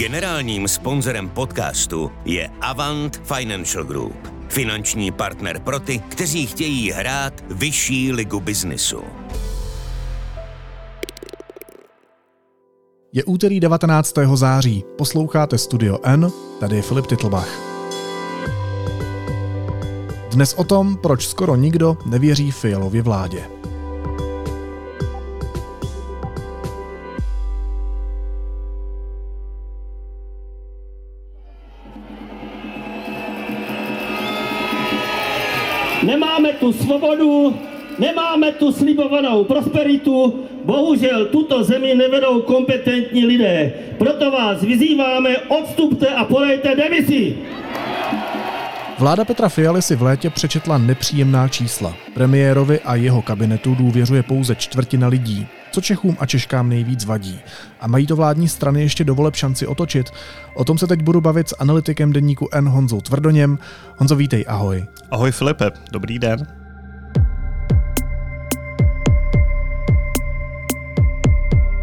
Generálním sponzorem podcastu je Avant Financial Group, finanční partner pro ty, kteří chtějí hrát vyšší ligu biznisu. Je úterý 19. září, posloucháte Studio N, tady je Filip Titlbach. Dnes o tom, proč skoro nikdo nevěří Fialově vládě. Nemáme tu svobodu, nemáme tu slibovanou prosperitu, bohužel tuto zemi nevedou kompetentní lidé. Proto vás vyzýváme, odstupte a podejte demisi. Vláda Petra Fialy si v létě přečetla nepříjemná čísla. Premiérovi a jeho kabinetu důvěřuje pouze čtvrtina lidí, co Čechům a Češkám nejvíc vadí. A mají to vládní strany ještě dovoleb šanci otočit? O tom se teď budu bavit s analytikem deníku N Honzou Tvrdoněm. Honzo, vítej, ahoj. Ahoj Filipe, dobrý den.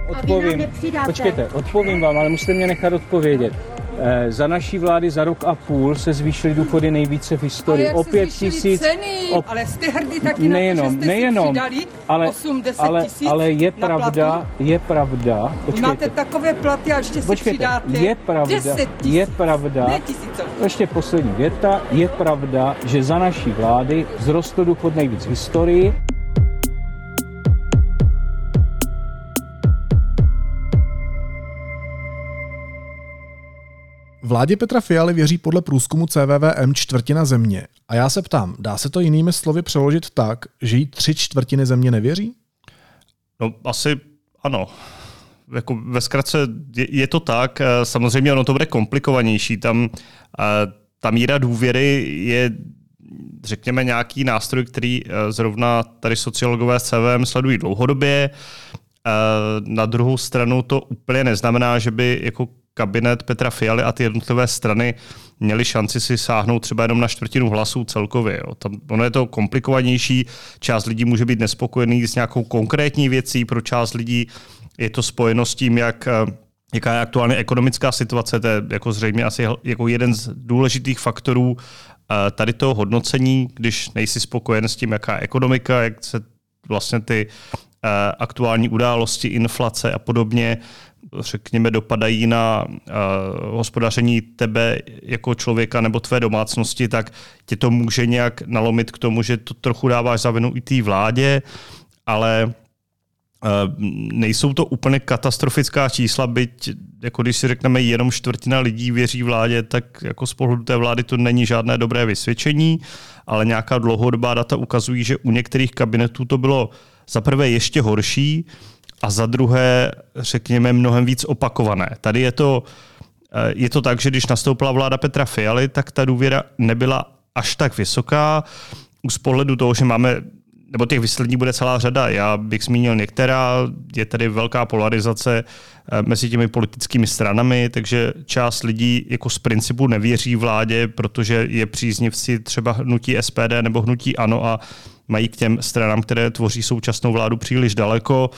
Odpovím. Počkejte, odpovím vám, ale musíte mě nechat odpovědět. Eh, za naší vlády za rok a půl se zvýšily důchody nejvíce v historii. o pět tisíc. Ceny, o... Ale jste hrdý taky nejenom, na to, že jste nejenom, si ale, 80 ale, ale je pravda, je pravda. Počkejte. Máte takové platy a ještě si počkejte, přidáte je pravda, 10 je pravda, ne ještě poslední věta, je pravda, že za naší vlády vzrostl důchod nejvíc v historii. Vládě Petra Fialy věří podle průzkumu CVVM čtvrtina země. A já se ptám, dá se to jinými slovy přeložit tak, že jí tři čtvrtiny země nevěří? No asi ano. Jako ve zkratce je, je to tak, samozřejmě ono to bude komplikovanější. Tam ta míra důvěry je řekněme, nějaký nástroj, který zrovna tady sociologové s CVM sledují dlouhodobě. Na druhou stranu to úplně neznamená, že by jako kabinet Petra Fialy a ty jednotlivé strany měli šanci si sáhnout třeba jenom na čtvrtinu hlasů celkově. Jo. Tam, ono je to komplikovanější, část lidí může být nespokojený s nějakou konkrétní věcí, pro část lidí je to spojeno s tím, jak eh, jaká je aktuálně ekonomická situace, to je jako zřejmě asi jako jeden z důležitých faktorů eh, tady toho hodnocení, když nejsi spokojen s tím, jaká je ekonomika, jak se vlastně ty eh, aktuální události, inflace a podobně řekněme, dopadají na uh, hospodaření tebe jako člověka nebo tvé domácnosti, tak tě to může nějak nalomit k tomu, že to trochu dáváš za vinu i té vládě, ale uh, nejsou to úplně katastrofická čísla, byť jako když si řekneme jenom čtvrtina lidí věří vládě, tak jako z pohledu té vlády to není žádné dobré vysvědčení, ale nějaká dlouhodobá data ukazují, že u některých kabinetů to bylo za prvé ještě horší, a za druhé, řekněme, mnohem víc opakované. Tady je to, eh, je to tak, že když nastoupila vláda Petra Fialy, tak ta důvěra nebyla až tak vysoká. Z pohledu toho, že máme nebo těch výslední bude celá řada. Já bych zmínil některá, je tady velká polarizace eh, mezi těmi politickými stranami, takže část lidí jako z principu nevěří vládě, protože je příznivci třeba hnutí SPD nebo hnutí ANO a mají k těm stranám, které tvoří současnou vládu příliš daleko.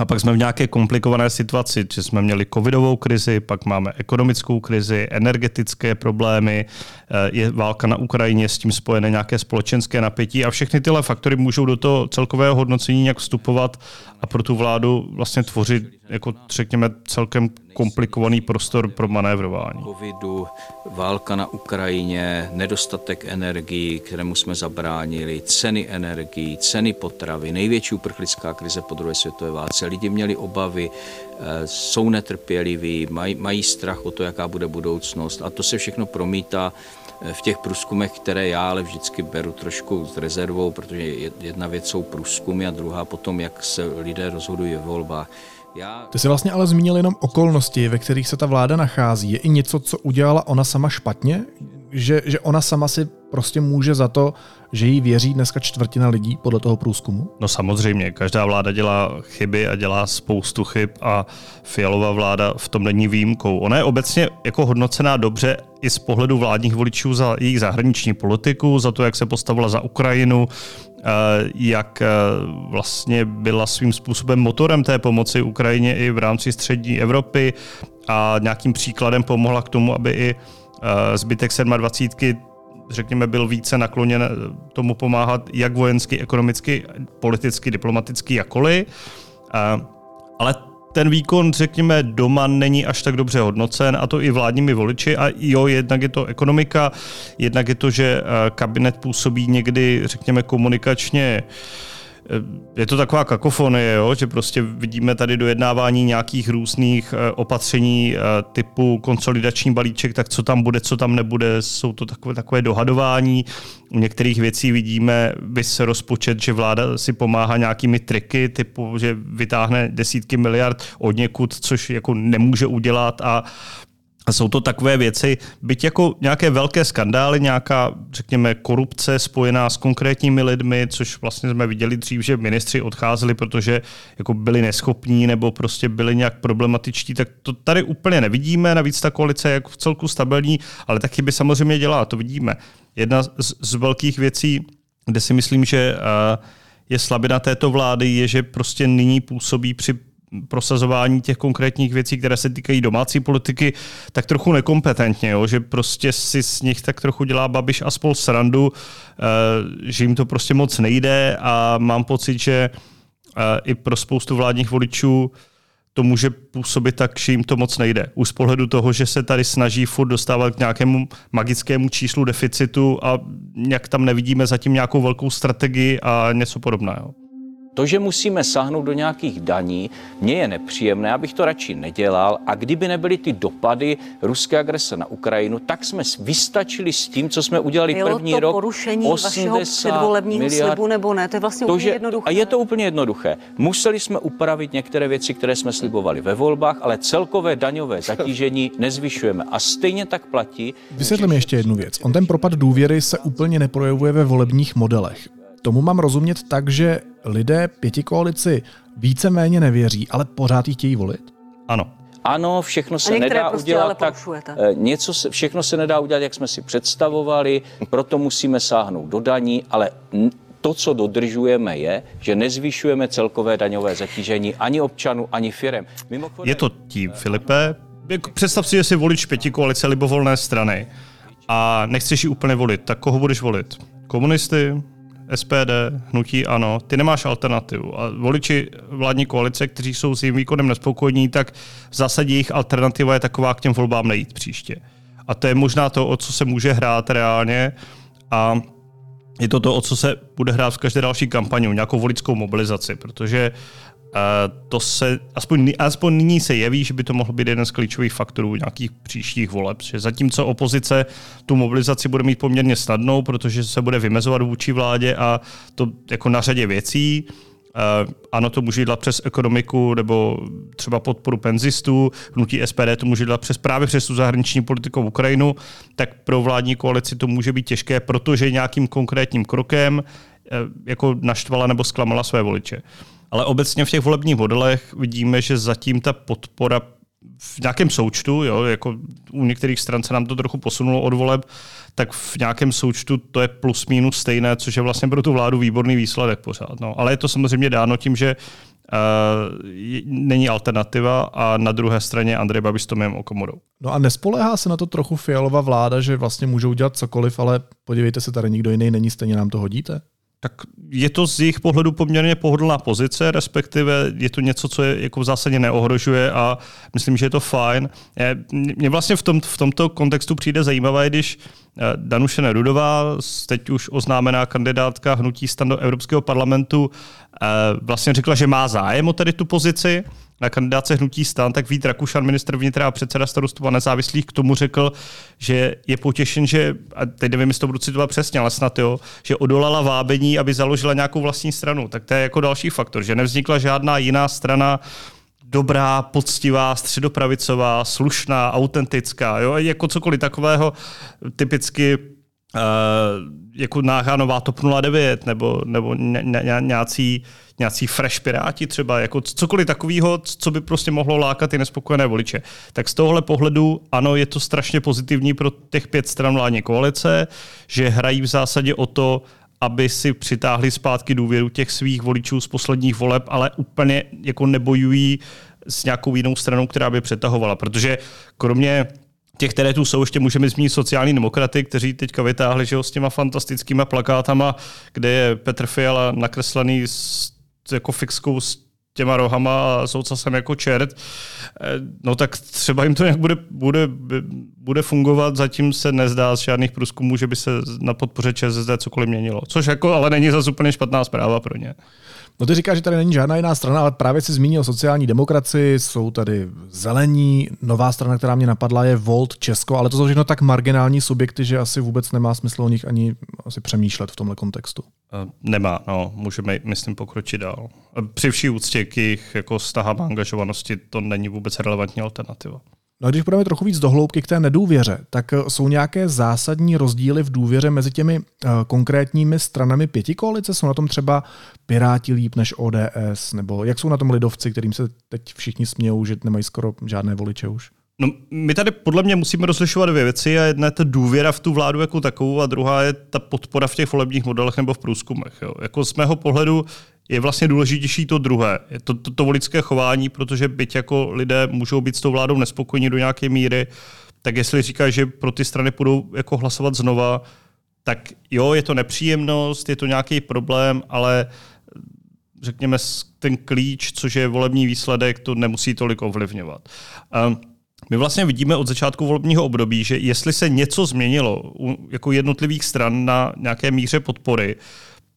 A pak jsme v nějaké komplikované situaci, že jsme měli covidovou krizi, pak máme ekonomickou krizi, energetické problémy, eh, je válka na Ukrajině, s tím spojené nějaké společenské napětí a všechny tyhle faktory můžou do toho celkového hodnocení nějak vstupovat a pro tu vládu vlastně tvořit, jako řekněme, celkem komplikovaný prostor pro manévrování. Covidu, válka na Ukrajině, nedostatek energií, kterému jsme zabránili, ceny energií, ceny potravy, největší uprchlická krize po druhé světové válce. Lidi měli obavy, eh, jsou netrpěliví, mají, mají strach o to, jaká bude budoucnost a to se všechno promítá eh, v těch průzkumech, které já ale vždycky beru trošku s rezervou, protože jedna věc jsou průzkumy a druhá potom, jak se lidé rozhodují ve volbách. Ty jsi vlastně ale zmínil jenom okolnosti, ve kterých se ta vláda nachází. Je i něco, co udělala ona sama špatně? Že, že ona sama si prostě může za to, že jí věří dneska čtvrtina lidí podle toho průzkumu? No samozřejmě, každá vláda dělá chyby a dělá spoustu chyb a Fialová vláda v tom není výjimkou. Ona je obecně jako hodnocená dobře i z pohledu vládních voličů za jejich zahraniční politiku, za to, jak se postavila za Ukrajinu, eh, jak eh, vlastně byla svým způsobem motorem té pomoci Ukrajině i v rámci střední Evropy a nějakým příkladem pomohla k tomu, aby i zbytek 27 řekněme, byl více nakloněn tomu pomáhat jak vojensky, ekonomicky, politicky, diplomaticky, jakoli. Ale ten výkon, řekněme, doma není až tak dobře hodnocen, a to i vládními voliči. A jo, jednak je to ekonomika, jednak je to, že kabinet působí někdy, řekněme, komunikačně uh, je to taková kakofonie, jo? že prostě vidíme tady dojednávání nějakých různých eh, opatření eh, typu konsolidační balíček, tak co tam bude, co tam nebude, jsou to takové, takové dohadování. U některých věcí vidíme se rozpočet, že vláda si pomáhá nějakými triky, typu, že vytáhne desítky miliard od někud, což jako nemůže udělat a a jsou to takové věci, byť jako nějaké velké skandály, nějaká, řekněme, korupce spojená s konkrétními lidmi, což vlastně jsme viděli dřív, že ministři odcházeli, protože jako byli neschopní nebo prostě byli nějak problematičtí, tak to tady úplně nevidíme. Navíc ta koalice je jako v celku stabilní, ale taky by samozřejmě dělá, to vidíme. Jedna z, z velkých věcí, kde si myslím, že uh, je slabina této vlády, je, že prostě nyní působí při prosazování těch konkrétních věcí, které se týkají domácí politiky, tak trochu nekompetentně, jo? že prostě si z nich tak trochu dělá Babiš a spol srandu, eh, že jim to prostě moc nejde a mám pocit, že eh, i pro spoustu vládních voličů to může působit tak, že jim to moc nejde. Už z pohledu toho, že se tady snaží furt dostávat k nějakému magickému číslu deficitu a nějak tam nevidíme zatím nějakou velkou strategii a něco podobného. To, že musíme sáhnout do nějakých daní, mně je nepříjemné, abych to radši nedělal. A kdyby nebyly ty dopady ruské agrese na Ukrajinu, tak jsme vystačili s tím, co jsme udělali Bylo první to rok. porušení vašeho předvolebního miliard. slibu nebo ne? To je vlastně to, úplně že, jednoduché. A je to úplně jednoduché. Museli jsme upravit některé věci, které jsme slibovali ve volbách, ale celkové daňové zatížení nezvyšujeme. A stejně tak platí. Vysvětlím ještě jednu věc. On ten propad důvěry se úplně neprojevuje ve volebních modelech. Tomu mám rozumět tak, že lidé pěti koalici víceméně nevěří, ale pořád ji chtějí volit? Ano. Ano, všechno se nedá prostě udělat tak, eh, něco se, všechno se nedá udělat, jak jsme si představovali, proto musíme sáhnout do daní, ale to, co dodržujeme, je, že nezvyšujeme celkové daňové zatížení ani občanů, ani firem. Mimochodem, je to tím, Filipe. Představ si, že jsi volič pěti koalice libovolné strany a nechceš ji úplně volit, tak koho budeš volit? Komunisty, SPD, hnutí ano, ty nemáš alternativu. A voliči vládní koalice, kteří jsou s jejím výkonem nespokojení, tak v zásadě jejich alternativa je taková k těm volbám nejít příště. A to je možná to, o co se může hrát reálně. A je to to, o co se bude hrát v každé další kampani, nějakou voličskou mobilizaci, protože to se, aspoň, aspoň nyní se jeví, že by to mohl být jeden z klíčových faktorů nějakých příštích voleb. Že zatímco opozice tu mobilizaci bude mít poměrně snadnou, protože se bude vymezovat vůči vládě a to jako na řadě věcí, ano, to může dělat přes ekonomiku nebo třeba podporu penzistů, hnutí SPD to může dělat přes, právě přes tu zahraniční politiku v Ukrajinu, tak pro vládní koalici to může být těžké, protože nějakým konkrétním krokem e, jako naštvala nebo zklamala své voliče. Ale obecně v těch volebních modelech vidíme, že zatím ta podpora v nějakém součtu, jo, jako u některých stran se nám to trochu posunulo od voleb, tak v nějakém součtu to je plus minus stejné, což je vlastně pro tu vládu výborný výsledek pořád. No. Ale je to samozřejmě dáno tím, že uh, není alternativa a na druhé straně Andrej Babiš s Tomiem Okomorou. No a nespoléhá se na to trochu fialová vláda, že vlastně můžou dělat cokoliv, ale podívejte se, tady nikdo jiný není, stejně nám to hodíte? Tak je to z jejich pohledu poměrně pohodlná pozice, respektive je to něco, co je jako v zásadě neohrožuje a myslím, že je to fajn. Mně vlastně v, tom, v tomto kontextu přijde zajímavé, když eh, Danuše Nerudová, teď už oznámená kandidátka hnutí stan do Evropského parlamentu, eh, vlastně řekla, že má zájem o tady tu pozici na kandidáce hnutí stan, tak Vít Rakušan, ministr vnitra a předseda starostů a nezávislých, k tomu řekl, že je potěšen, že, a teď nevím, jestli to budu citovat přesně, ale snad jo, že odolala vábení, aby založila nějakou vlastní stranu. Tak to je jako další faktor, že nevznikla žádná jiná strana, dobrá, poctivá, středopravicová, slušná, autentická, jo, jako cokoliv takového, typicky uh, jako Náhánová TOP 09 nebo, nebo ně, ně, nějací nějací fresh piráti třeba, jako cokoliv takového, co by prostě mohlo lákat i nespokojené voliče. Tak z tohohle pohledu, ano, je to strašně pozitivní pro těch pět stran vládní koalice, že hrají v zásadě o to, aby si přitáhli zpátky důvěru těch svých voličů z posledních voleb, ale úplně jako nebojují s nějakou jinou stranou, která by přetahovala. Protože kromě těch, které tu jsou, ještě můžeme zmínit sociální demokraty, kteří teďka vytáhli že jo, s těma fantastickými plakátama, kde je Petr Fiala nakreslený s, jako fixkou s těma rohama a soucasem jako čert, eh, no tak třeba jim to nějak bude, bude, bude fungovat. Zatím se nezdá z žádných průzkumů, že by se na podpoře ČSSD cokoliv měnilo. Což jako ale není zase úplně špatná zpráva pro ně. No ty říkáš, že tady není žádná jiná strana, ale právě si zmínil sociální demokracii, jsou tady zelení, nová strana, která mě napadla, je Volt Česko, ale to jsou všechno tak marginální subjekty, že asi vůbec nemá smysl o nich ani asi přemýšlet v tomhle kontextu. Eh, nemá, no, můžeme, myslím, pokročit dál. Eh, při vší úctě k jejich jako stahám angažovanosti to není vůbec relevantní alternativa. No a když budeme trochu víc dohloubky k té nedůvěře, tak eh, jsou nějaké zásadní rozdíly v důvěře mezi těmi uh, konkrétními stranami pěti koalice? Jsou na tom třeba Piráti líp než ODS? Nebo jak jsou na tom lidovci, kterým se teď všichni smějou, že nemají skoro žádné voliče už? No, my tady podle mě musíme rozlišovat dvě věci. A jedna je ta důvěra v tu vládu jako takovou a druhá je ta podpora v těch volebních modelech nebo v průzkumech. Jo. Jako z mého pohledu je vlastně důležitější to druhé, to, to, to voličské chování, protože byť jako lidé můžou být s tou vládou nespokojení do nějaké míry, tak jestli říká, že pro ty strany budou jako hlasovat znova, tak jo, je to nepříjemnost, je to nějaký problém, ale řekněme ten klíč, což je volební výsledek, to nemusí tolik ovlivňovat. Um, my vlastně vidíme od začátku volebního období, že jestli se něco změnilo u jako jednotlivých stran na nějaké míře podpory,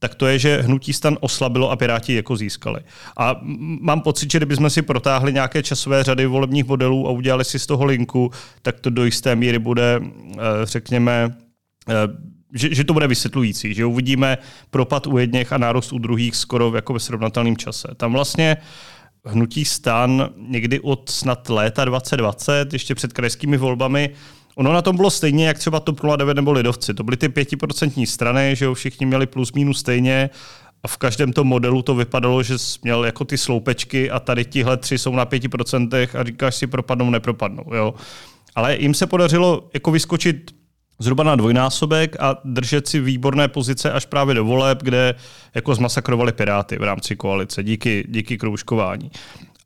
tak to je, že hnutí stan oslabilo a Piráti jako získali. A mám pocit, že kdybychom si protáhli nějaké časové řady volebních modelů a udělali si z toho linku, tak to do jisté míry bude, eh, řekněme, eh, že, že to bude vysvětlující, že uvidíme propad u jedněch a nárost u druhých skoro jako ve srovnatelném čase. Tam vlastně hnutí stan někdy od snad léta 2020, ještě před krajskými volbami, Ono na tom bylo stejně, jak třeba TOP 09 nebo Lidovci. To byly ty pětiprocentní strany, že jo, všichni měli plus minus stejně a v každém tom modelu to vypadalo, že jsi měl jako ty sloupečky a tady tihle tři jsou na pěti procentech a říkáš si propadnou, nepropadnou. Jo. Ale jim se podařilo jako vyskočit zhruba na dvojnásobek a držet si výborné pozice až právě do voleb, kde jako zmasakrovali Piráty v rámci koalice díky, díky kroužkování.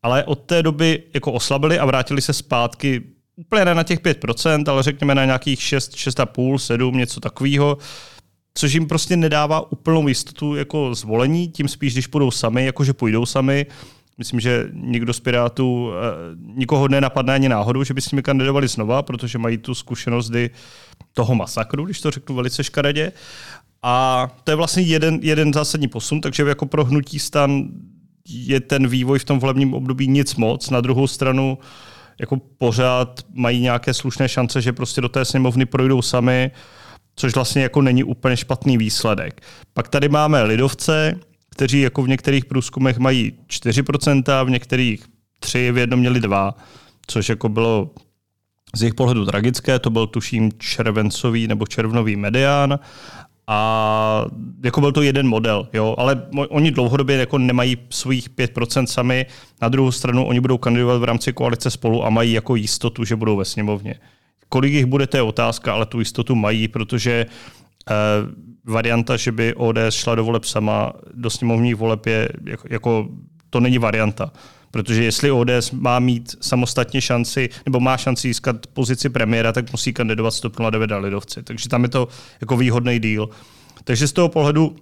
Ale od té doby jako oslabili a vrátili se zpátky úplně ne na těch 5%, ale řekněme na nějakých 6, 6,5, 7, něco takového, což jim prostě nedává úplnou jistotu jako zvolení, tím spíš, když půjdou sami, jakože půjdou sami. Myslím, že nikdo z Pirátů, eh, nikoho nenapadne ani náhodou, že by s nimi kandidovali znova, protože mají tu zkušenost toho masakru, když to řeknu velice škaredě. A to je vlastně jeden, jeden zásadní posun, takže jako pro hnutí stan je ten vývoj v tom volebním období nic moc. Na druhou stranu jako pořád mají nějaké slušné šance, že prostě do té sněmovny projdou sami, což vlastně jako není úplně špatný výsledek. Pak tady máme lidovce, kteří jako v některých průzkumech mají 4%, v některých 3, v jednom měli 2, což jako bylo z jejich pohledu tragické, to byl tuším červencový nebo červnový medián a jako byl to jeden model, jo, ale oni dlouhodobě jako nemají svých 5% sami. Na druhou stranu oni budou kandidovat v rámci koalice spolu a mají jako jistotu, že budou ve sněmovně. Kolik jich bude, to je otázka, ale tu jistotu mají, protože eh, varianta, že by ODS šla do voleb sama, do sněmovních voleb je jako, jako to není varianta. Protože jestli ODS má mít samostatně šanci, nebo má šanci získat pozici premiéra, tak musí kandidovat 109 a lidovci. Takže tam je to jako výhodný díl. Takže z toho pohledu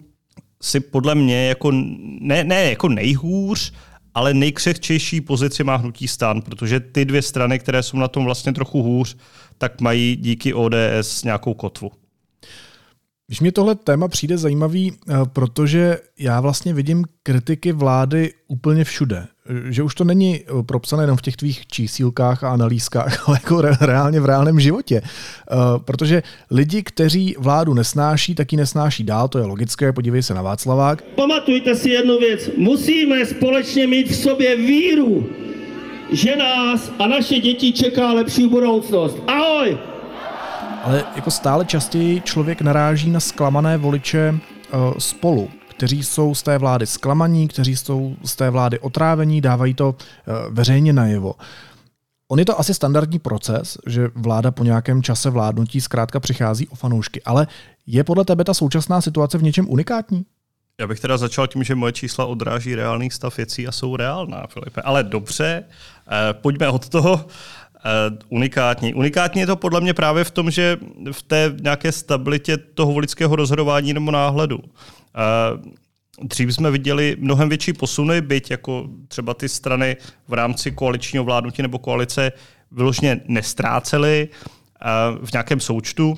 si podle mě jako ne, ne jako nejhůř, ale nejkřehčejší pozici má hnutí stán, protože ty dvě strany, které jsou na tom vlastně trochu hůř, tak mají díky ODS nějakou kotvu. Když mě tohle téma přijde zajímavý, eh, protože já vlastně vidím kritiky vlády úplně všude. Že už to není eh, propsané jenom v těch tvých čísílkách a analýzkách, ale jako reálně v reálném životě. Eh, protože lidi, kteří vládu nesnáší, tak ji nesnáší dál, to je logické, podívej se na Václavák. Pamatujte si jednu věc, musíme společně mít v sobě víru, že nás a naše děti čeká lepší budoucnost. Ahoj! ale jako stále častěji člověk naráží na zklamané voliče uh, spolu, kteří jsou z té vlády zklamaní, kteří jsou z té vlády otrávení, dávají to uh, veřejně najevo. On je to asi standardní proces, že vláda po nějakém čase vládnutí zkrátka přichází o fanoušky, ale je podle tebe ta současná situace v něčem unikátní? Já bych teda začal tím, že moje čísla odráží reálný stav věcí a jsou reálná, Filipe. Ale dobře, eh, pojďme od toho. Eh, unikátní. Unikátní je to podle mě právě v tom, že v té nějaké stabilitě toho volického rozhodování nebo náhledu. Eh, dřív jsme viděli mnohem větší posuny, byť jako třeba ty strany v rámci koaličního vládnutí nebo koalice vyloženě nestrácely v nějakém součtu,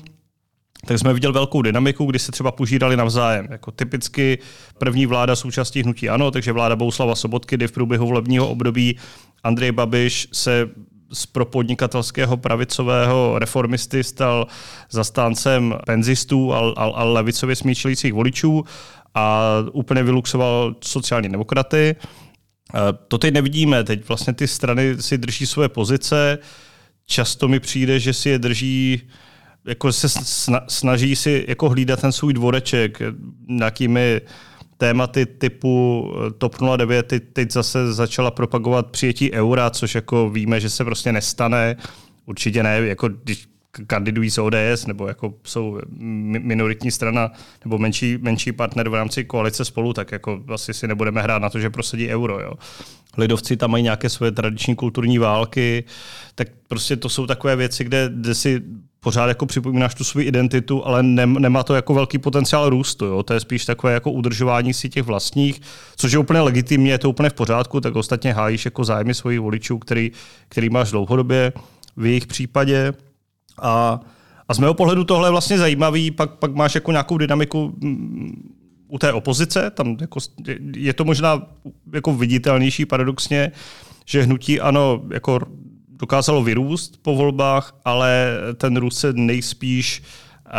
tak jsme viděli velkou dynamiku, kdy se třeba požírali navzájem. Jako typicky první vláda součástí hnutí ano, takže vláda Bouslava Sobotky, kdy v průběhu volebního období Andrej Babiš se z propodnikatelského pravicového reformisty stal zastáncem penzistů a, a, a levicově smýšlejících voličů a úplně vyluxoval sociální demokraty. To teď nevidíme. Teď vlastně ty strany si drží své pozice. Často mi přijde, že si je drží jako se snaží si jako hlídat ten svůj dvoreček nějakými tématy typu eh, TOP 09 teď, zase začala propagovat přijetí eura, což jako víme, že se prostě nestane. Určitě ne, jako když kandidují z ODS nebo jako jsou minoritní strana nebo menší, menší partner v rámci koalice spolu, tak jako asi si nebudeme hrát na to, že prosadí euro. Jo. Lidovci tam mají nějaké své tradiční kulturní války, tak prostě to jsou takové věci, kde, kde si pořád jako připomínáš tu svou identitu, ale nem, nemá to jako velký potenciál růstu. Jo? To je spíš takové jako udržování si těch vlastních, což je úplně legitimně, je to úplně v pořádku, tak ostatně hájíš jako zájmy svých voličů, který, který máš dlouhodobě v jejich případě. A, a z mého pohledu tohle je vlastně zajímavý, pak, pak máš jako nějakou dynamiku mm, u té opozice, tam jako, je to možná jako viditelnější paradoxně, že hnutí ano, jako dokázalo vyrůst po volbách, ale ten růst se nejspíš, eh,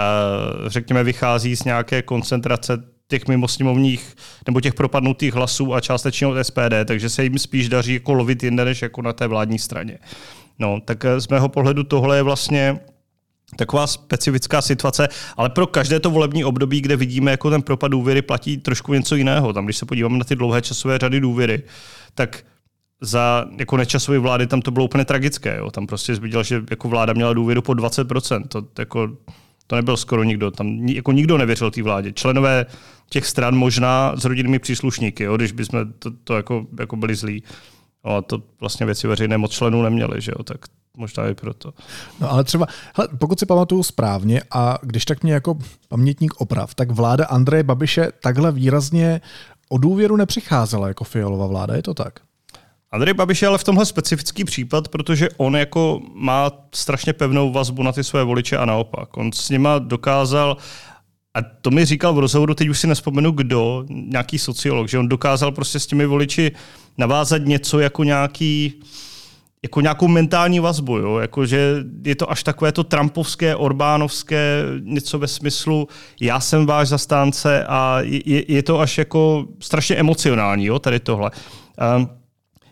řekněme, vychází z nějaké koncentrace těch mimosněmovních nebo těch propadnutých hlasů a částečně od SPD, takže se jim spíš daří jako lovit jinde, než jako na té vládní straně. No, tak eh, z mého pohledu tohle je vlastně taková specifická situace, ale pro každé to volební období, kde vidíme, jako ten propad důvěry, platí trošku něco jiného. Tam, když se podíváme na ty dlouhé časové řady důvěry, tak za jako nečasové vlády tam to bylo úplně tragické. Jo. Tam prostě viděl, že jako vláda měla důvěru po 20%. To, jako, to nebyl skoro nikdo. Tam jako nikdo nevěřil té vládě. Členové těch stran možná s rodinnými příslušníky, jo, když bychom to, to jako, jako byli zlí. No a to vlastně věci veřejné moc členů neměli, že jo, tak možná i proto. No ale třeba, hele, pokud si pamatuju správně a když tak mě jako pamětník oprav, tak vláda Andreje Babiše takhle výrazně o důvěru nepřicházela jako fialová vláda, je to tak? Andrej Babiš je ale v tomhle specifický případ, protože on jako má strašně pevnou vazbu na ty své voliče a naopak. On s nima dokázal, a to mi říkal v rozhovoru, teď už si nespomenu kdo, nějaký sociolog, že on dokázal prostě s těmi voliči navázat něco jako nějaký, jako nějakou mentální vazbu, jo? Jako, že je to až takové to trampovské, orbánovské, něco ve smyslu já jsem váš zastánce a je, je to až jako strašně emocionální, jo, tady tohle. Um,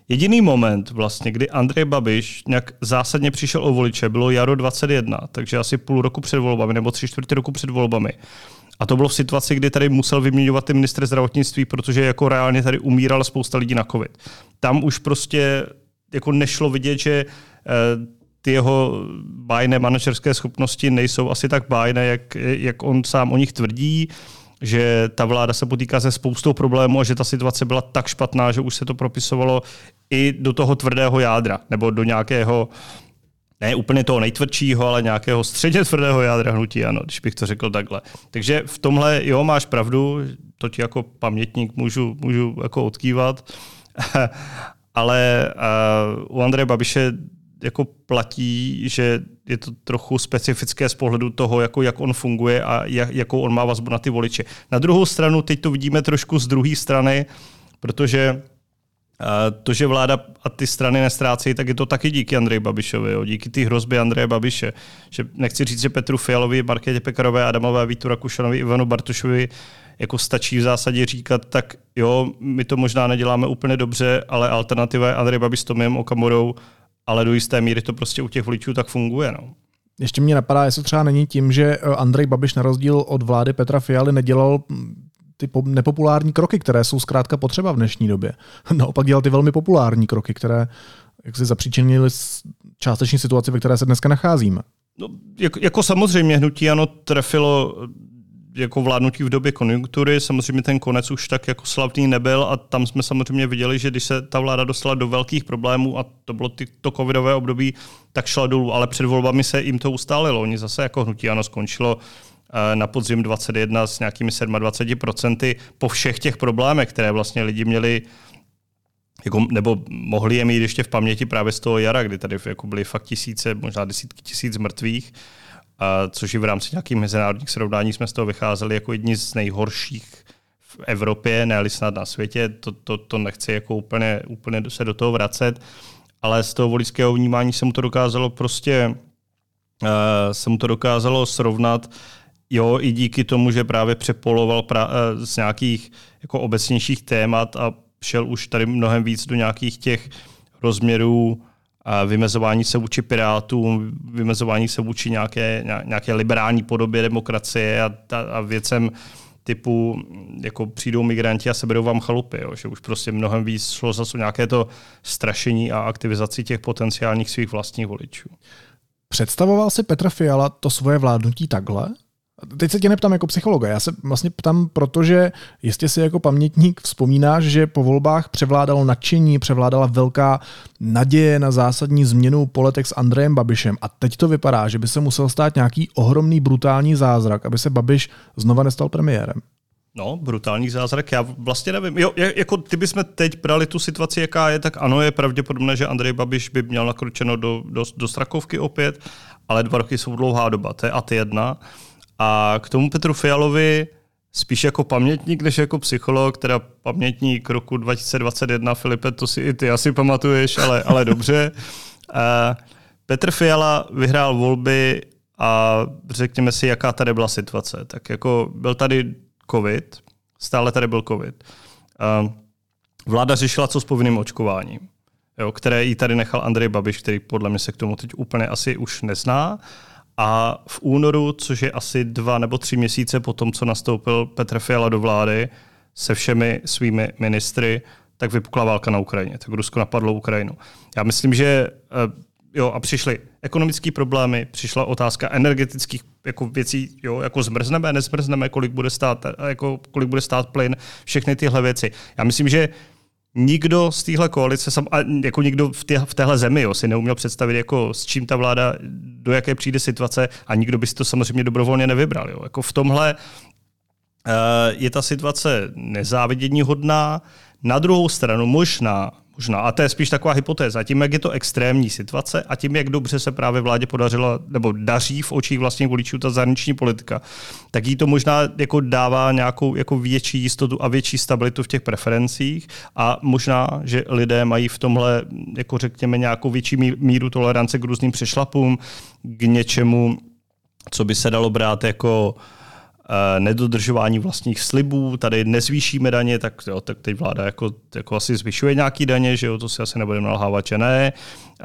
Jediný moment, vlastně, kdy Andrej Babiš nějak zásadně přišel o voliče, bylo jaro 21, takže asi půl roku před volbami nebo tři čtvrtě roku před volbami. A to bylo v situaci, kdy tady musel vyměňovat ty ministr zdravotnictví, protože jako reálně tady umírala spousta lidí na covid. Tam už prostě jako nešlo vidět, že eh, ty jeho bájné manažerské schopnosti nejsou asi tak bájné, jak, jak on sám o nich tvrdí že ta vláda se potýká se spoustou problémů a že ta situace byla tak špatná, že už se to propisovalo i do toho tvrdého jádra, nebo do nějakého, ne úplně toho nejtvrdšího, ale nějakého středně tvrdého jádra hnutí, ano, když bych to řekl takhle. Takže v tomhle, jo, máš pravdu, to ti jako pamětník můžu, můžu jako odkývat, ale uh, u Andreje Babiše jako platí, že je to trochu specifické z pohledu toho, jako jak on funguje a jak, jakou on má vazbu na ty voliče. Na druhou stranu, teď to vidíme trošku z druhé strany, protože to, že vláda a ty strany nestrácejí, tak je to taky díky Andreji Babišovi, jo, díky té hrozbě Andreje Babiše. Že nechci říct, že Petru Fialovi, Markétě Pekarové, Adamové, Vítu Rakušanovi, Ivanu Bartošovi jako stačí v zásadě říkat, tak jo, my to možná neděláme úplně dobře, ale alternativa je Andrej Babiš s Tomiem Okamorou ale do jisté míry to prostě u těch voličů tak funguje. No. Ještě mě napadá, jestli třeba není tím, že eh, Andrej Babiš na rozdíl od vlády Petra Fialy nedělal hm, ty nepopulární kroky, které jsou zkrátka potřeba v dnešní době. Naopak dělal ty velmi populární kroky, které jak si zapříčinily částečně situaci, ve které se dneska nacházíme. No, jako, jako samozřejmě hnutí ano trefilo jako vládnutí v době konjunktury. Samozřejmě ten konec už tak jako slavný nebyl a tam jsme samozřejmě viděli, že když se ta vláda dostala do velkých problémů a to bylo ty, to covidové období, tak šla dolů, ale před volbami se jim to ustálilo. Oni zase jako hnutí ano skončilo eh, na podzim 21 s nějakými 27% po všech těch problémech, které vlastně lidi měli jako, nebo mohli je mít ještě v paměti právě z toho jara, kdy tady jako byly fakt tisíce, možná desítky tisíc mrtvých, což i v rámci nějakých mezinárodních srovnání jsme z toho vycházeli jako jedni z nejhorších v Evropě, ne snad na světě, to, to, to nechci jako úplně, úplně se do toho vracet, ale z toho voličského vnímání se mu to dokázalo prostě uh, se mu to dokázalo srovnat. Jo, i díky tomu, že právě přepoloval pra, uh, z nějakých jako obecnějších témat a šel už tady mnohem víc do nějakých těch rozměrů vymezování se vůči pirátům, vymezování se vůči nějaké, nějaké liberální podobě demokracie a, a, a věcem typu, jako přijdou migranti a seberou vám chalupy, jo, že už prostě mnohem víc šlo zase nějaké to strašení a aktivizaci těch potenciálních svých vlastních voličů. Představoval si Petr Fiala to svoje vládnutí takhle? Teď se tě neptám jako psychologa, já se vlastně ptám, protože jistě si jako pamětník vzpomínáš, že po volbách převládalo nadšení, převládala velká naděje na zásadní změnu politik s Andrejem Babišem a teď to vypadá, že by se musel stát nějaký ohromný brutální zázrak, aby se Babiš znova nestal premiérem. No, brutální zázrak, já vlastně nevím. Jo, jako ty bychom teď brali tu situaci, jaká je, tak ano, je pravděpodobné, že Andrej Babiš by měl nakročeno do, do, do Strakovky opět, ale dva roky jsou dlouhá doba, to je a ty jedna. A k tomu Petru Fialovi spíš jako pamětník, než jako psycholog, teda pamětník roku 2021, Filipe, to si i ty asi pamatuješ, ale, ale dobře. Petr Fiala vyhrál volby a řekněme si, jaká tady byla situace. Tak jako byl tady covid, stále tady byl covid. Vláda řešila, co s povinným očkováním, jo, které jí tady nechal Andrej Babiš, který podle mě se k tomu teď úplně asi už nezná. A v únoru, což je asi dva nebo tři měsíce po tom, co nastoupil Petr Fiala do vlády se všemi svými ministry, tak vypukla válka na Ukrajině. Tak Rusko napadlo Ukrajinu. Já myslím, že eh, jo, a přišly ekonomické problémy, přišla otázka energetických jako věcí, jo, jako zmrzneme, nezmrzneme, kolik bude stát, eh, jako kolik bude stát plyn, všechny tyhle věci. Já myslím, že nikdo z téhle koalice, sam, a jako nikdo v, tě, v téhle zemi jo, si neuměl představit, jako s čím ta vláda, do jaké přijde situace a nikdo by si to samozřejmě dobrovolně nevybral. Jo. Jako v tomhle uh, je ta situace nezávidění hodná. Na druhou stranu možná, Možná. A to je spíš taková hypotéza. Tím, jak je to extrémní situace a tím, jak dobře se právě vládě podařila, nebo daří v očích vlastních voličů ta zahraniční politika, tak jí to možná jako dává nějakou jako větší jistotu a větší stabilitu v těch preferencích a možná, že lidé mají v tomhle, jako řekněme, nějakou větší míru tolerance k různým přešlapům, k něčemu, co by se dalo brát jako uh, nedodržování vlastních slibů, tady nezvýšíme daně, tak, jo, tak teď vláda jako, jako asi zvyšuje nějaký daně, že jo, to si asi nebudeme nalhávat, že ne. Eh,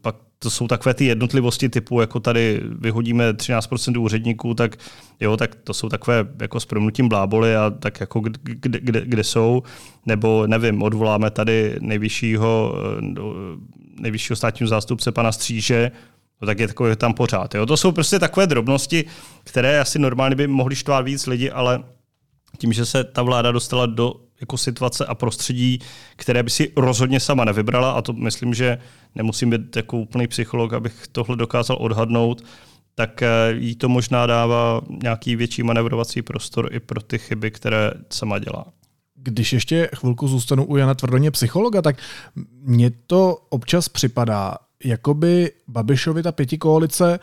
pak to jsou takové ty jednotlivosti typu, jako tady vyhodíme 13% úředníků, tak jo, tak to jsou takové jako s promnutím bláboli a tak jako kde, kde, kde jsou, nebo nevím, odvoláme tady nejvyššího, eh, nejvyššího státního zástupce pana Stříže, no tak je takové tam pořád. Jo? To jsou prostě takové drobnosti, které asi normálně by mohly štvát víc lidi, ale tím, že se ta vláda dostala do jako situace a prostředí, které by si rozhodně sama nevybrala, a to myslím, že nemusím být jako úplný psycholog, abych tohle dokázal odhadnout, tak eh, jí to možná dává nějaký větší manevrovací prostor i pro ty chyby, které sama dělá. Když ještě chvilku zůstanu u Jana Tvrdoně psychologa, tak mně to občas připadá, jakoby Babišovi ta pěti koalice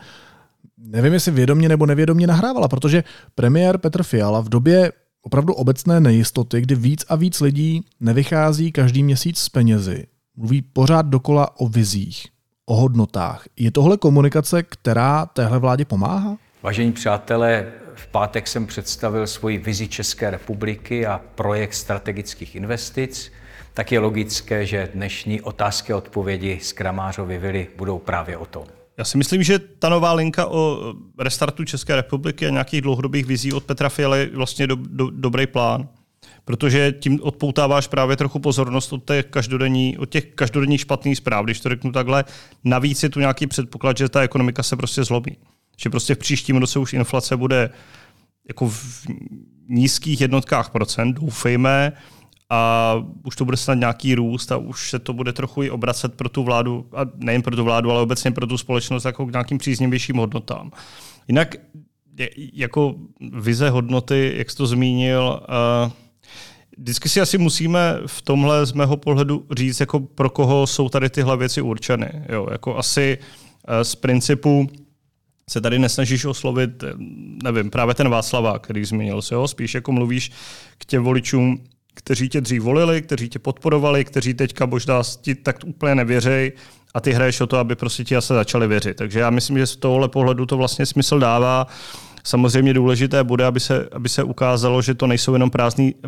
nevím, jestli vědomě nebo nevědomě nahrávala, protože premiér Petr Fiala v době opravdu obecné nejistoty, kdy víc a víc lidí nevychází každý měsíc z penězi, mluví pořád dokola o vizích, o hodnotách. Je tohle komunikace, která téhle vládě pomáhá? Vážení přátelé, v pátek jsem představil svoji vizi České republiky a projekt strategických investic tak je logické, že dnešní otázky a odpovědi z Kramářovy vily budou právě o tom. Já si myslím, že ta nová linka o restartu České republiky a nějakých dlouhodobých vizí od Petra Fialy je vlastně do, do, dobrý plán, protože tím odpoutáváš právě trochu pozornost od, těch každodenní, od těch každodenních špatných zpráv, když to řeknu takhle. Navíc je tu nějaký předpoklad, že ta ekonomika se prostě zlobí. Že prostě v příštím roce už inflace bude jako v nízkých jednotkách procent, doufejme, a už to bude snad nějaký růst a už se to bude trochu i obracet pro tu vládu, a nejen pro tu vládu, ale obecně pro tu společnost jako k nějakým příznivějším hodnotám. Jinak jako vize hodnoty, jak jsi to zmínil, vždycky si asi musíme v tomhle z mého pohledu říct, jako pro koho jsou tady tyhle věci určeny. Jo, jako asi uh, z principu se tady nesnažíš oslovit, nevím, právě ten Václava, který zmínil se, jo? spíš jako mluvíš k těm voličům, kteří tě dřív volili, kteří tě podporovali, kteří teďka možná ti tak úplně nevěřej a ty hraješ o to, aby prostě ti asi začali věřit. Takže já myslím, že z tohohle pohledu to vlastně smysl dává. Samozřejmě důležité bude, aby se, aby se ukázalo, že to nejsou jenom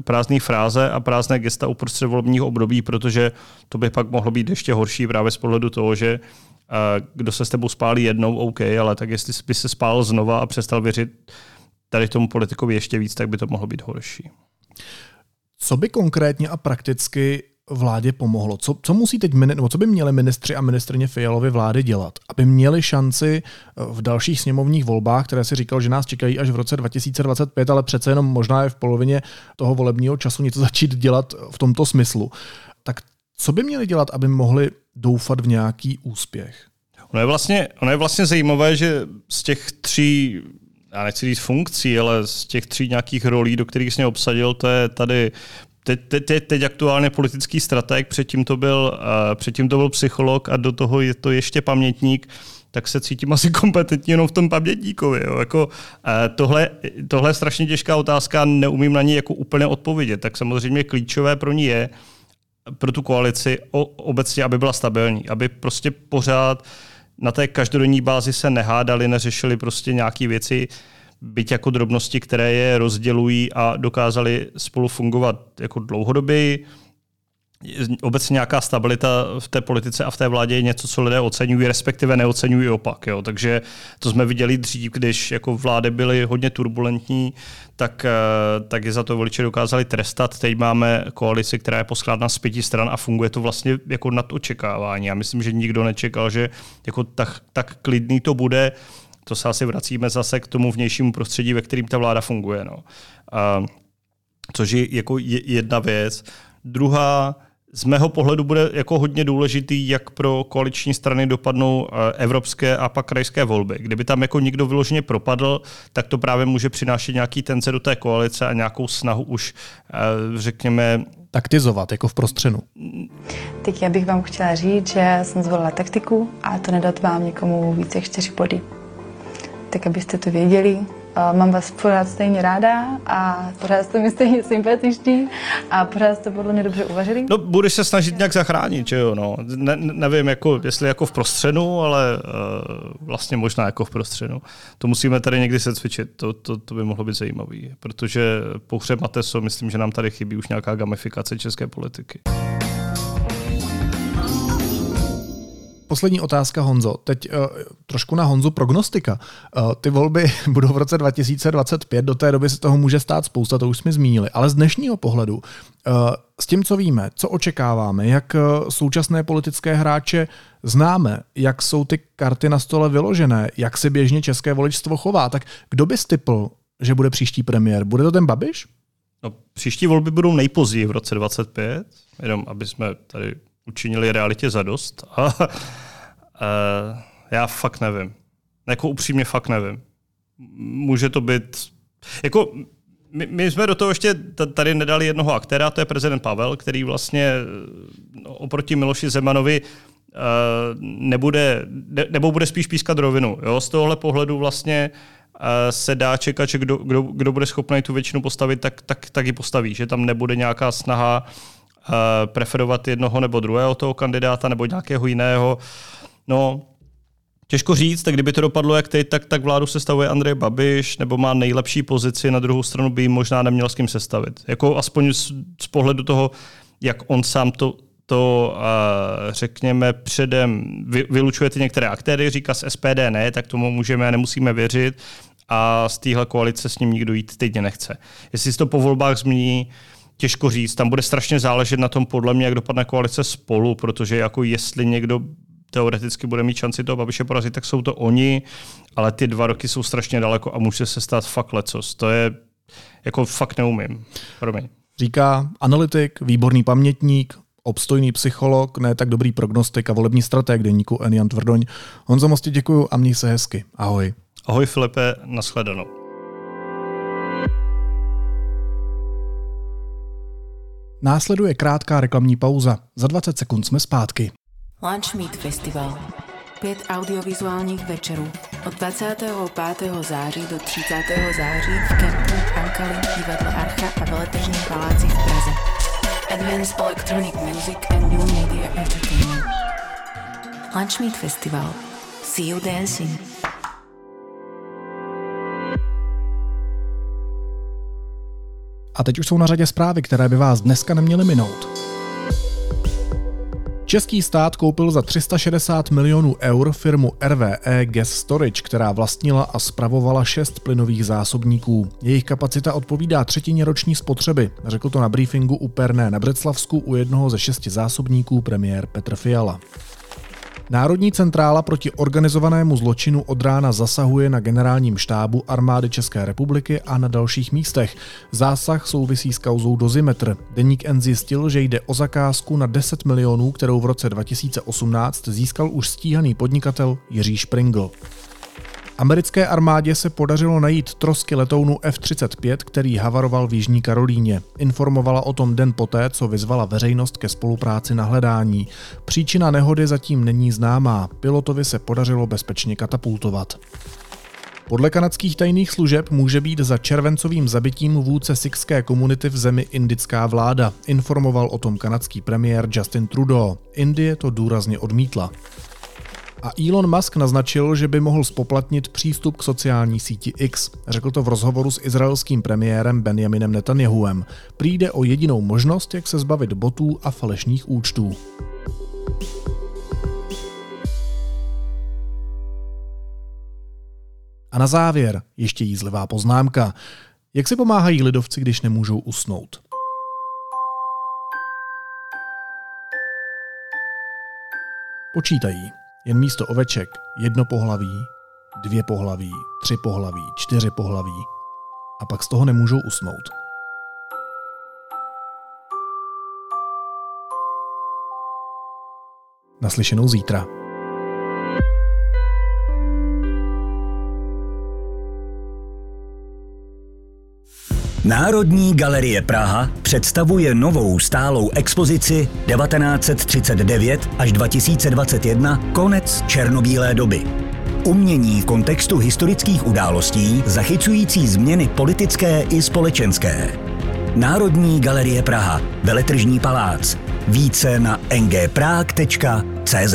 prázdný fráze a prázdné gesta uprostřed volebního období, protože to by pak mohlo být ještě horší právě z pohledu toho, že uh, kdo se s tebou spálí jednou, OK, ale tak jestli by se spál znova a přestal věřit tady tomu politikovi ještě víc, tak by to mohlo být horší. Co by konkrétně a prakticky vládě pomohlo? Co, co musí teď, nebo co by měli ministři a ministrně Fialovi vlády dělat, aby měli šanci eh, v dalších sněmovních volbách, které si říkal, že nás čekají až v roce 2025, ale přece jenom možná je v polovině toho volebního času něco začít dělat v tomto smyslu. Tak co by měli dělat, aby mohli doufat v nějaký úspěch? Ono je vlastně, ono je vlastně zajímavé, že z těch tří já nechci říct funkcí, ale z těch tří nějakých rolí, do kterých jsi mě obsadil, to je tady teď, teď, teď aktuálně politický strateg, předtím to, byl, uh, předtím to byl psycholog a do toho je to ještě pamětník, tak se cítím asi kompetentní jenom v tom pamětníkovi. Jo. Jako, uh, tohle, tohle je strašně těžká otázka, neumím na ní jako úplně odpovědět. Tak samozřejmě klíčové pro ní je, pro tu koalici o, obecně, aby byla stabilní, aby prostě pořád na té každodenní bázi se nehádali, neřešili prostě nějaké věci, byť jako drobnosti, které je rozdělují a dokázali spolu fungovat jako dlouhodobě. Obecně nějaká stabilita v té politice a v té vládě je něco, co lidé oceňují, respektive neoceňují opak. Jo. Takže to jsme viděli dřív, když jako vlády byly hodně turbulentní, tak, eh, tak je za to voliče dokázali trestat. Teď máme koalici, která je poskládána z pěti stran a funguje to vlastně jako nad očekávání. Já myslím, že nikdo nečekal, že jako tak, tak klidný to bude to se asi vracíme zase k tomu vnějšímu prostředí, ve kterým ta vláda funguje. No. A, což je jako jedna věc. Druhá, z mého pohledu bude jako hodně důležitý, jak pro koaliční strany dopadnou eh, evropské a pak krajské volby. Kdyby tam jako nikdo vyloženě propadl, tak to právě může přinášet nějaký tenze do té koalice a nějakou snahu už, eh, řekněme, taktizovat, jako v prostřenu. Tak já bych vám chtěla říct, že jsem zvolila taktiku a to nedat vám někomu více jak čtyři body tak abyste to věděli. Mám vás pořád stejně ráda a pořád jste mi stejně sympatiční a pořád jste podle mě dobře uvažili. No, budeš se snažit nějak zachránit, že jo, no. Ne, nevím, jako, jestli jako v prostředu, ale uh, vlastně možná jako v prostředu. To musíme tady někdy se cvičit, to, to, to by mohlo být zajímavé, protože po hře Mateso myslím, že nám tady chybí už nějaká gamifikace české politiky. Poslední otázka, Honzo. Teď uh, trošku na Honzu prognostika. Uh, ty volby budou v roce 2025, do té doby se toho může stát spousta, to už jsme zmínili. Ale z dnešního pohledu, uh, s tím, co víme, co očekáváme, jak současné politické hráče známe, jak jsou ty karty na stole vyložené, jak se běžně české voličstvo chová, tak kdo by stipl, že bude příští premiér? Bude to ten Babiš? No, příští volby budou nejpozději v roce 25, jenom aby jsme tady učinili realitě zadost. A, a já fakt nevím. Jako upřímně fakt nevím. Může to být... Jako, my, my jsme do toho ještě tady nedali jednoho aktéra, to je prezident Pavel, který vlastně no, oproti Miloši Zemanovi uh, nebude, ne, nebo bude spíš pískat rovinu. Jo? Z tohohle pohledu vlastně uh, se dá čekat, že kdo, kdo, kdo bude schopný tu většinu postavit, tak, tak, tak ji postaví. Že tam nebude nějaká snaha uh, Eh, preferovat jednoho nebo druhého toho kandidáta nebo nějakého jiného. No, Těžko říct, tak kdyby to dopadlo jak teď, tak, tak vládu sestavuje Andrej Babiš, nebo má nejlepší pozici, na druhou stranu by jim možná neměl s kým sestavit. Jako aspoň z, z pohledu toho, jak on sám to, to uh, řekněme předem vy, vylučuje ty některé aktéry, říká z SPD ne, tak tomu můžeme nemusíme věřit a z téhle koalice s ním nikdo jít teď nechce. Jestli se to po volbách změní, těžko říct. Tam bude strašně záležet na tom, podle mě, jak dopadne koalice spolu, protože jako jestli někdo teoreticky bude mít šanci toho Babiše porazit, tak jsou to oni, ale ty dva roky jsou strašně daleko a může se stát fakt lecos. To je, jako fakt neumím. Promiň. Říká analytik, výborný pamětník, obstojný psycholog, ne tak dobrý prognostik a volební strateg deníku Enian Tvrdoň. Honzo Mosti děkuju a měj se hezky. Ahoj. Ahoj Filipe, nashledanou. Následuje krátká reklamní pauza. Za 20 sekund jsme zpátky. Lunch Meet Festival. Pět audiovizuálních večerů od 25. září do 30. září v kempu Ankali, divadle Archa a veletržním paláci v Praze. Advanced Electronic Music and New Media Entertainment. Lunch Meet Festival. See you dancing. A teď už jsou na řadě zprávy, které by vás dneska neměly minout. Český stát koupil za 360 milionů eur firmu RVE Gas Storage, která vlastnila a spravovala šest plynových zásobníků. Jejich kapacita odpovídá třetině roční spotřeby, řekl to na briefingu u Perné na Břeclavsku u jednoho ze šesti zásobníků premiér Petr Fiala. Národní centrála proti organizovanému zločinu od rána zasahuje na generálním štábu armády České republiky a na dalších místech. Zásah souvisí s kauzou Dozimetr. Deník N zjistil, že jde o zakázku na 10 milionů, kterou v roce 2018 získal už stíhaný podnikatel Jiří Špringl. Americké armádě se podařilo najít trosky letounu F-35, který havaroval v Jižní Karolíně. Informovala o tom den poté, co vyzvala veřejnost ke spolupráci na hledání. Příčina nehody zatím není známá. Pilotovi se podařilo bezpečně katapultovat. Podle kanadských tajných služeb může být za červencovým zabitím vůdce sikské komunity v zemi indická vláda, informoval o tom kanadský premiér Justin Trudeau. Indie to důrazně odmítla. A Elon Musk naznačil, že by mohl spoplatnit přístup k sociální síti X. Řekl to v rozhovoru s izraelským premiérem Benjaminem Netanyahuem. Přijde o jedinou možnost, jak se zbavit botů a falešných účtů. A na závěr ještě jízlivá poznámka. Jak si pomáhají lidovci, když nemůžou usnout? Počítají. Jen místo oveček jedno pohlaví, dvě pohlaví, tři pohlaví, čtyři pohlaví a pak z toho nemůžou usnout. Naslyšenou zítra. Národní galerie Praha představuje novou stálou expozici 1939 až 2021 konec černobílé doby. Umění v kontextu historických událostí zachycující změny politické i společenské. Národní galerie Praha, Veletržní palác. Více na ngprag.cz